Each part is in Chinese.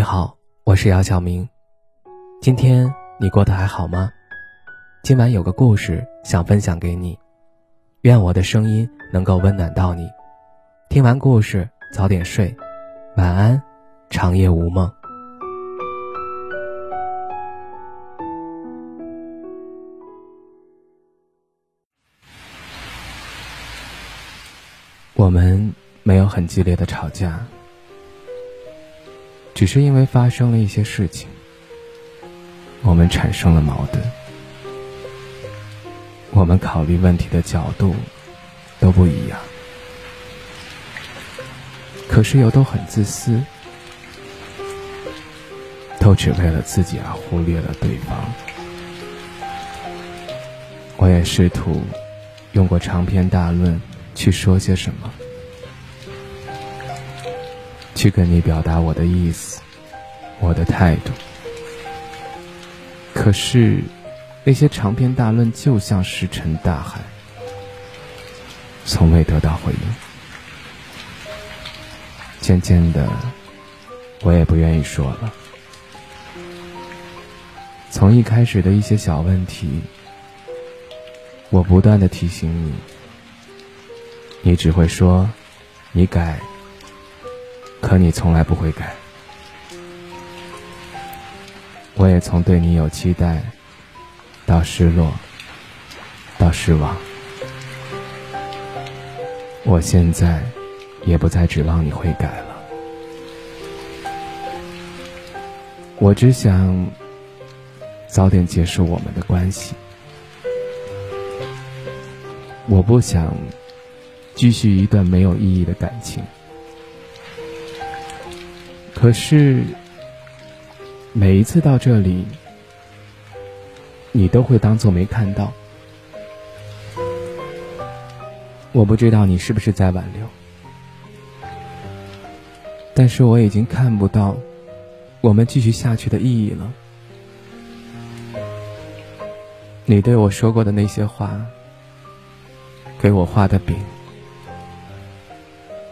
你好，我是姚晓明。今天你过得还好吗？今晚有个故事想分享给你，愿我的声音能够温暖到你。听完故事早点睡，晚安，长夜无梦。我们没有很激烈的吵架。只是因为发生了一些事情，我们产生了矛盾。我们考虑问题的角度都不一样，可是又都很自私，都只为了自己而忽略了对方。我也试图用过长篇大论去说些什么。去跟你表达我的意思，我的态度。可是，那些长篇大论就像石沉大海，从未得到回应。渐渐的，我也不愿意说了。从一开始的一些小问题，我不断的提醒你，你只会说，你改。可你从来不会改，我也从对你有期待，到失落，到失望。我现在也不再指望你会改了，我只想早点结束我们的关系。我不想继续一段没有意义的感情。可是，每一次到这里，你都会当做没看到。我不知道你是不是在挽留，但是我已经看不到我们继续下去的意义了。你对我说过的那些话，给我画的饼，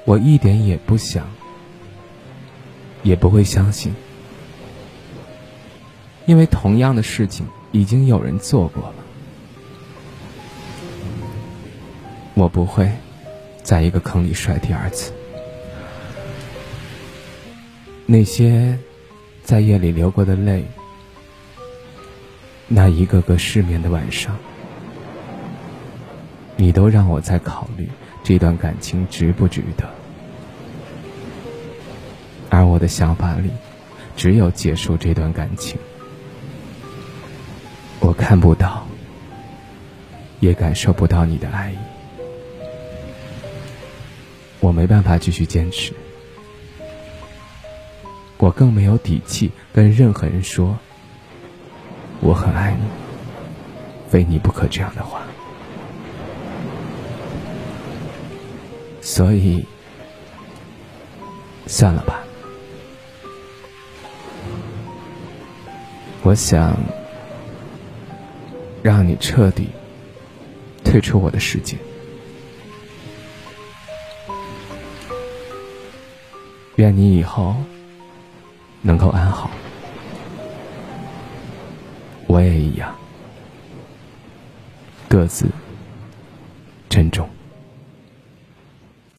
我一点也不想。也不会相信，因为同样的事情已经有人做过了。我不会在一个坑里摔第二次。那些在夜里流过的泪，那一个个失眠的晚上，你都让我在考虑这段感情值不值得。我的想法里，只有结束这段感情。我看不到，也感受不到你的爱意，我没办法继续坚持，我更没有底气跟任何人说我很爱你，非你不可这样的话。所以，算了吧。我想让你彻底退出我的世界。愿你以后能够安好，我也一样，各自。